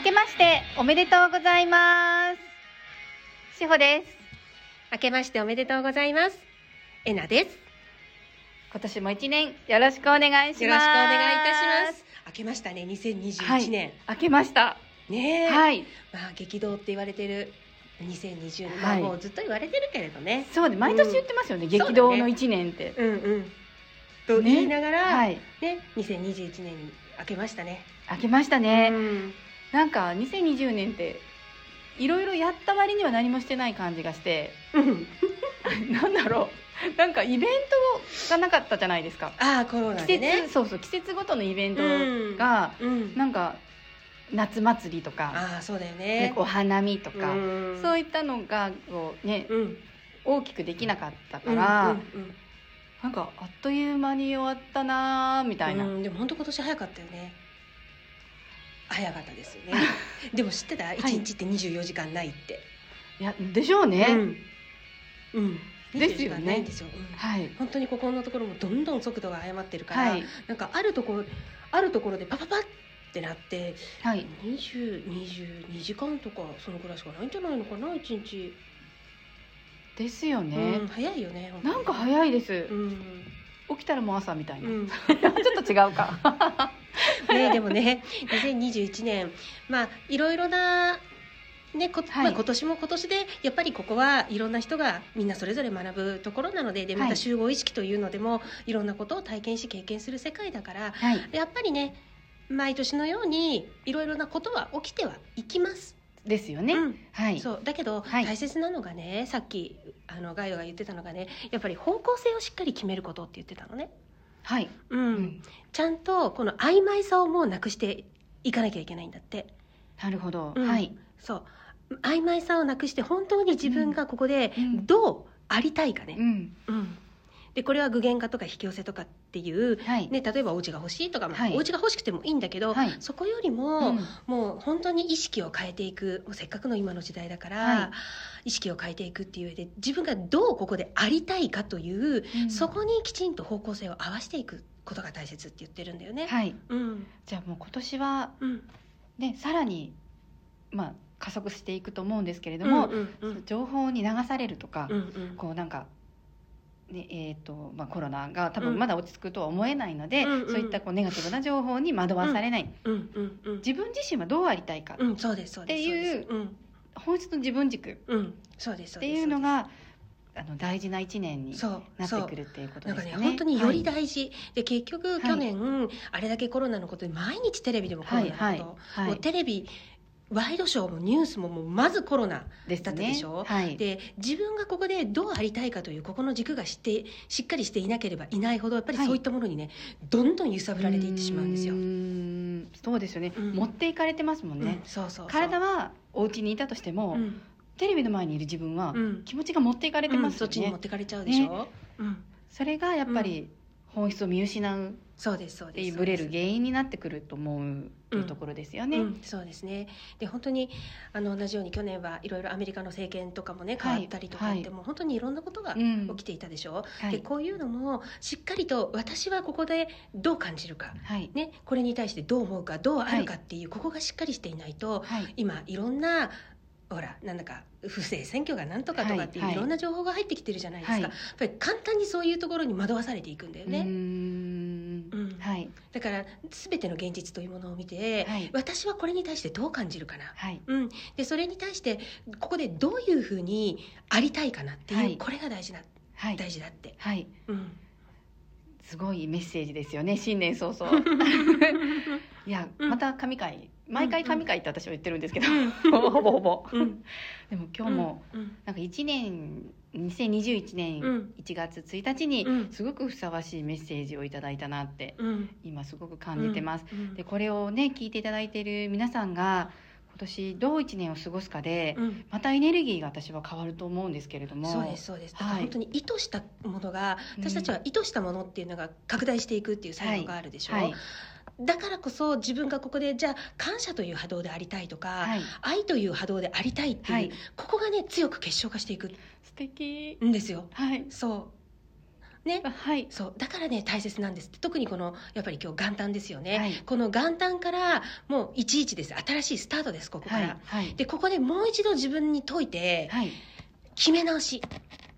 明けましておめでとうございます。しほです。明けましておめでとうございます。えなです。今年も一年よろしくお願いします。よろしくお願いいたします。。明けましたね、2021年。明けました。ねえ、はい。まあ激動って言われてる2020年、はいまあもうずっと言われてるけれどね。そうで、毎年言ってますよね。ん激動の一年って。うんうん。と言いながら、はい。ね、2021年に明けましたね。明けましたね。うんなんか2020年っていろいろやった割には何もしてない感じがして、うん。なんだろう。なんかイベントがなかったじゃないですか。ああ、コロナ季節、でね。そうそう季節ごとのイベントうんが、うん。なんか夏祭りとか、ああ、そうだよねね。お花見とか、うんそういったのがこうねうん。大きくできなかったから、うんうんなんかあっという間に終わったなーみたいな、うん、でも本当今年早かったよね早かったですよね。でも知ってた？1日って24時間ないって、いやでしょうね、うん、うん、ですよね24時間ないんですよ、う。ん。はい。本当にここのところもどんどん速度が速まってるから、はいなんかあるところあるところでパパパってなってはい。2022時間とかそのぐらいしかないんじゃないのかな？1日、ですよね、うん、早いよねなんか早いです、うん、起きたらもう朝みたいな、うん。ちょっと違うかね、でもね2021年。まあいろいろな、ねこはい。まあ、今年も今年でやっぱりここはいろんな人がみんなそれぞれ学ぶところなのででまはい。た集合意識というのでも、い、ろんなことを体験し経験する世界だからはい。やっぱりね毎年のようにいろいろなことは起きてはいきます。ですよね、うん。はい。そう。だけど、はい。大切なのがねさっきあのガイオが言ってたのがねやっぱり方向性をしっかり決めることって言ってたのね。はい、うん。うん。ちゃんとこの曖昧さをもうなくしていかなきゃいけないんだって。なるほど、うん。はい。そう。曖昧さをなくして本当に自分がここでうん。どうありたいかね、うん。うんでこれは具現化とか引き寄せとかっていう、はい、ね、例えばお家が欲しいとか、まあはい。お家が欲しくてもいいんだけど、はい。そこよりも、うんもう本当に意識を変えていくもうせっかくの今の時代だから、はい。意識を変えていくっていう上で自分がどうここでありたいかという、うん。そこにきちんと方向性を合わせていくことが大切って言ってるんだよね。はい。うん。じゃあもう今年はうん。ねさらにまあ加速していくと思うんですけれども、うんうんうん。情報に流されるとか、うんうん。こうなんか、ねえーとまあ、コロナが多うん。分まだ落ち着くとは思えないので、うんうんそういったこうネガティブな情報に惑わされない、自分自身はどうありたいか、っていう本質の自分軸。っていうのがあの大事な一年になってくるっていうことですかね。本当によりはい大事、で結局去年、あれだけコロナのことで毎日テレビでもコロナのこと、はいはいはい。もうテレビワイドショーもニュースももうまずコロナだったでしょ？はい、で自分がここでどうありたいかというここの軸がしてしっかりしていなければいないほどやっぱりはい。そういったものにね、どんどん揺さぶられていってしまうんですよ。うそうですよね、うん。持っていかれてますもんね。うん、そうそう体はお家にいたとしても、うん。テレビの前にいる自分は、うん。気持ちが持っていかれてますよね。うんそっちに持っ、てかれちゃうでしょ、うん、それがやっぱり本質を見失う。そうですそうです。ブレる原因になってくると思うっていうところですよね。うん、そうですね。で本当にあの同じように去年はいろいろアメリカの政権とかもねはい変わったりとかって、はい。もう本当にいろんなことがうん。起きていたでしょ、はい。でこういうのもしっかりと私はここでどう感じるか、はい。ね、これに対してどう思うかどうあるかっていう、ここがしっかりしていないとはい。今いろんなほらなんだか不正選挙がなんとかとかっていうはい。いろんな情報が入ってきてるじゃないですか、はい。やっぱり簡単にそういうところに惑わされていくんだよね。うーん。うん。はい。だから全ての現実というものを見て、はい。私はこれに対してどう感じるかな、はい。うん、でそれに対してここでどういうふうにありたいかなっていう、はい。これが大事なはい。大事だって、はい。うん、すごいメッセージですよね新年早々。いや、うん。また神回毎回神回って私は言ってるんですけど、うん。ほぼほぼ、うん。でも今日も、うんなんか1年2021年うん。1月1日にうん。すごくふさわしいメッセージをいただいたなってうん。今すごく感じてます、うんでこれをね聞いていただいている皆さんが今年どう1年を過ごすかで、うん。またエネルギーが私は変わると思うんですけれどもそうですそうです。だからはい。本当に意図したものが、うん。私たちは意図したものっていうのが拡大していくっていう作用があるでしょ、はいだからこそ自分がここでじゃあ感謝という波動でありたいとか、はい。愛という波動でありたいっていう、はい。ここがね強く結晶化していく素敵んですよ。はい。そね。はい。そう。だからね大切なんです特にこのやっぱり今日元旦ですよね、はい。この元旦からもう11です。新しいスタートですここかはら、い。はい。でここでもう一度自分に解いてはい。決め直し。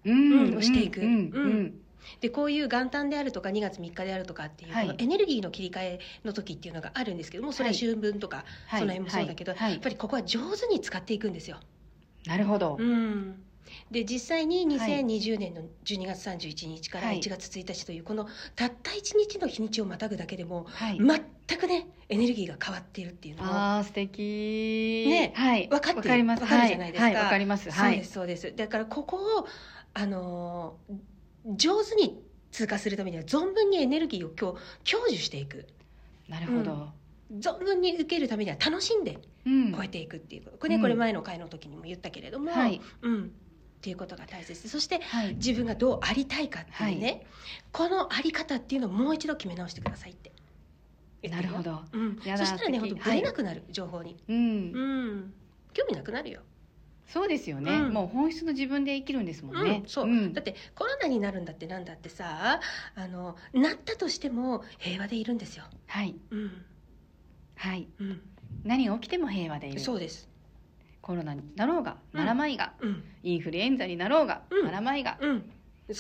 うん。をしていく。うん。うん。うんでこういう元旦であるとか2月3日であるとかっていう、エネルギーの切り替えの時っていうのがあるんですけどもそれは春分とか、はい。その辺もそうだけど、やっぱりここは上手に使っていくんですよ。なるほど。うん。で実際にはい。2020年の12月31日からはい。1月1日というこのたった1日の日にちをまたぐだけでもはい。全くねエネルギーが変わっているっていうのをあー素敵。ねはい。分かってわかります。分かるじゃないですか。はい。はいわかります。そうはいですそうです。だからここをあのー上手に通過するためには存分にエネルギーを今日享受していく。なるほど。存分に受けるためには楽しんでうん。超えていくっていうこと。これね、うん。これ前の回の時にも言ったけれども、はい。うん、っていうことが大切。そしてはい。自分がどうありたいかっていうね、このあり方っていうのをもう一度決め直してくださいって。なるほど。うん、そしたらね本当ぶれなくなる、情報に、うん。うん、興味なくなるよ、そうですよね。うん。もう本質の自分で生きるんですもんね。うん、そう、ん。だってコロナになるんだってなんだってさあのなったとしても平和でいるんですよ、はい。うん。はい。うん、何が起きても平和でいる。そうです、コロナになろうがうん。ならまいがうん。インフルエンザになろうがうん。ならまいが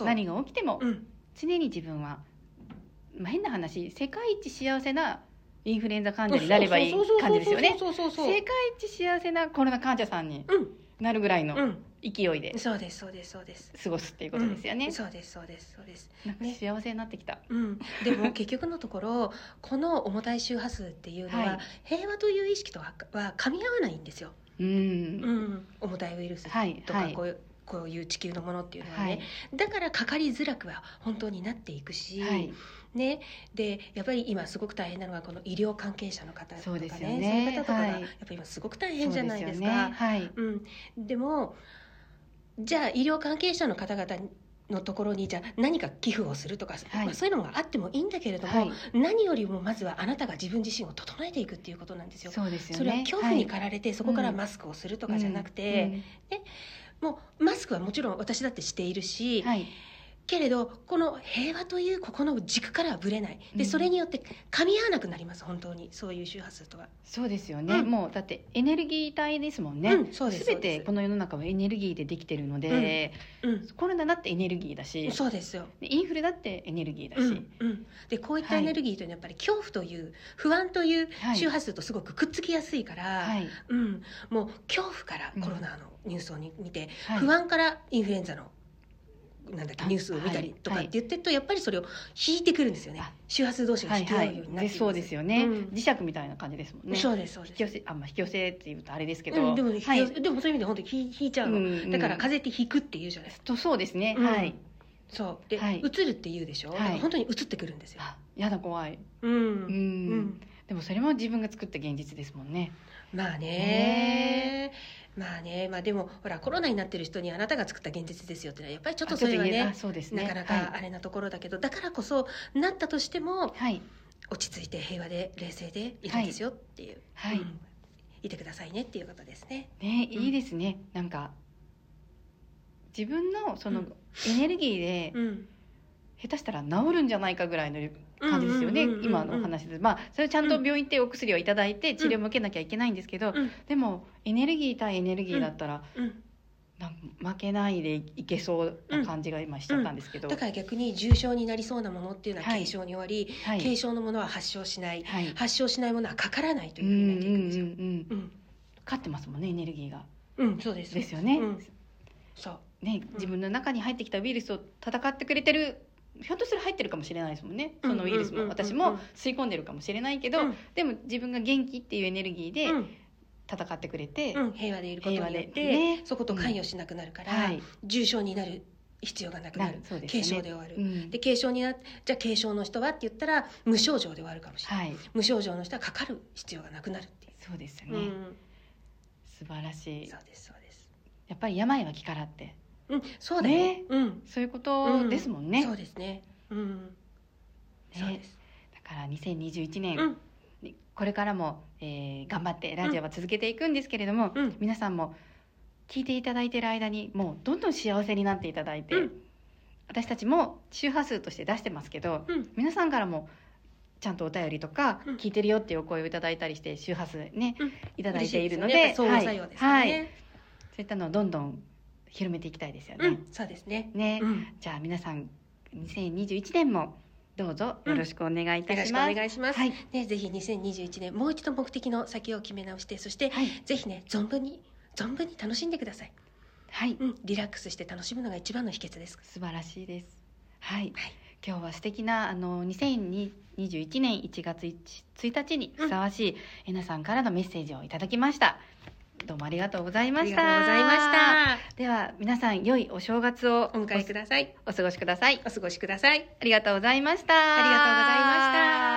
何が起きてもうん、常に自分は、まあ、変な話世界一幸せなインフルエンザ患者になればいい感じですよね世界一幸せなコロナ患者さんにうんなるぐらいのうん。勢いでそうですそうですそうです。過ごすっていうことですよね。うん、そうですそうですそうです。なんかね。幸せになってきた、うん、でも 結局のところこの重たい周波数っていうのは、はい。平和という意識とはは噛み合わないんですよ、うん、うん、重たいウイルスはいはい。とかこういう,、こういう地球のものっていうのはね、はい。だからかかりづらくは本当になっていくし、はいね、でやっぱり今すごく大変なのがこの医療関係者の方とかそうですよね。ねそういう方とかが、はい。やっぱり今すごく大変じゃないですか。そうよね。はい。うん、でもじゃあ医療関係者の方々のところにじゃあ何か寄付をするとか、はい。まあ、そういうのがあってもいいんだけれども、はい。何よりもまずはあなたが自分自身を整えていくっていうことなんですよ。そうですよね。それは恐怖には駆られて、そこからマスクをするとかじゃなくて、もうマスクはもちろん私だってしているし、うんはいけれどこの平和というここの軸からはぶれない。でうん。それによって噛み合わなくなります本当に。そういう周波数とは。そうですよね、うん。もうだってエネルギー体ですもんね、うんそうです全てこの世の中はエネルギーでできてるので、うんコロナだってエネルギーだしそうですよ。でインフルだってエネルギーだし、うんうん、でこういったはいエネルギーというのはやっぱり恐怖という不安というはい。周波数とすごくくっつきやすいから、はい。うん、もう恐怖からコロナのニュースを見て、はい。不安からインフルエンザのなんだっけあニュースを見たりとかはい。って言ってるとやっぱりそれを引いてくるんですよね。あ周波数同士が引き合うようになってそうですよね、うん。磁石みたいな感じですもんね。そうですそうです。引き寄せあまあ引き寄せって言うとあれですけど、うん、でも、引きはいでもそういう意味で本当に引い引いちゃうの、うんだから風って引くって言うじゃない。ですかとそうですね、うん。はい。そう。で、はい。映るって言うでしょ、はい。本当に映ってくるんですよ、あやだ怖い。うん。でもそれも自分が作った現実ですもんね。まあねまあねまあでもほらコロナになってる人にあなたが作った現実ですよってのはやっぱりちょっとそれはねあそうですね。なかなかあれなところだけど、だからこそなったとしてもはい、はい落ち着いて平和で冷静でいるんですよっていう、はい。うん。いてくださいねっていうことですね。ねうん。いいですね。なんか自分のそのうん。エネルギーでうん。下手したら治るんじゃないかぐらいの感じですよねうんうんうんうん今の話で。まあそれちゃんと病院行ってお薬をいただいて治療も受けなきゃいけないんですけど、うん。でもエネルギー対エネルギーだったら、負けないでいけそうな感じが今しちゃったんですけど、だから逆に重症になりそうなものっていうのははい。軽症に終わり、はい。軽症のものは発症しない。はい。発症しないものはかからないとういうんふうになっていくんですよ。うんうんうんうん勝ってますもんねエネルギーが。うん、そうです。ですよね、うん。そう。ね自分の中に入ってきたウイルスを戦ってくれてるひょっとする入ってるかもしれないですもんね。そのウイルスも。私も吸い込んでるかもしれないけど、うん。でも自分が元気っていうエネルギーでうん。戦ってくれて、うん、平和でいることによって、でね。そこと関与しなくなるから、はい。重症になる必要がなくなる。ね。軽症で終わる、うん。で軽症になじゃあ軽症の人はって言ったら無症状で終わるかもしれない、はい。無症状の人はかかる必要がなくなるっていそうですよう、ね、うん。素晴らしい。そうですそうです。やっぱり病は気からってうんそうだよ、ね。うん。そういうことですもんね,、そうですね。うん。そうねです。だから2021年、うん。これからも、えー頑張ってラジオは続けていくんですけれども、うん。皆さんも聞いていただいている間にもうどんどん幸せになっていただいて、うん。私たちも周波数として出してますけどうん。皆さんからもちゃんとお便りとかうん。聞いてるよっていうお声をいただいたりして周波数ねうん。いただいているのでね。はい。はい。ね、そういったのをどんどん広めていきたいですよね。うんそうですね。ね、うん。じゃあ皆さん2021年もどうぞよろしくお願いいたしくおします。願いします、はい。ね、ぜひ2021年もう一度目的の先を決め直してそして、はい。ぜひね存分に存分に楽しんでください、はい、うん、リラックスして楽しむのが一番の秘訣です。素晴らしいです。はい、はい。今日は素敵なあの2021年1月 1, 1日にふさわしいえなさんからのメッセージをいただきました。どうもありがとうございありました。がとうございましたでは皆さん良いお正月をお迎えくださいお過ごしください。お過ごしくださいありがとうございました。ありがとうございました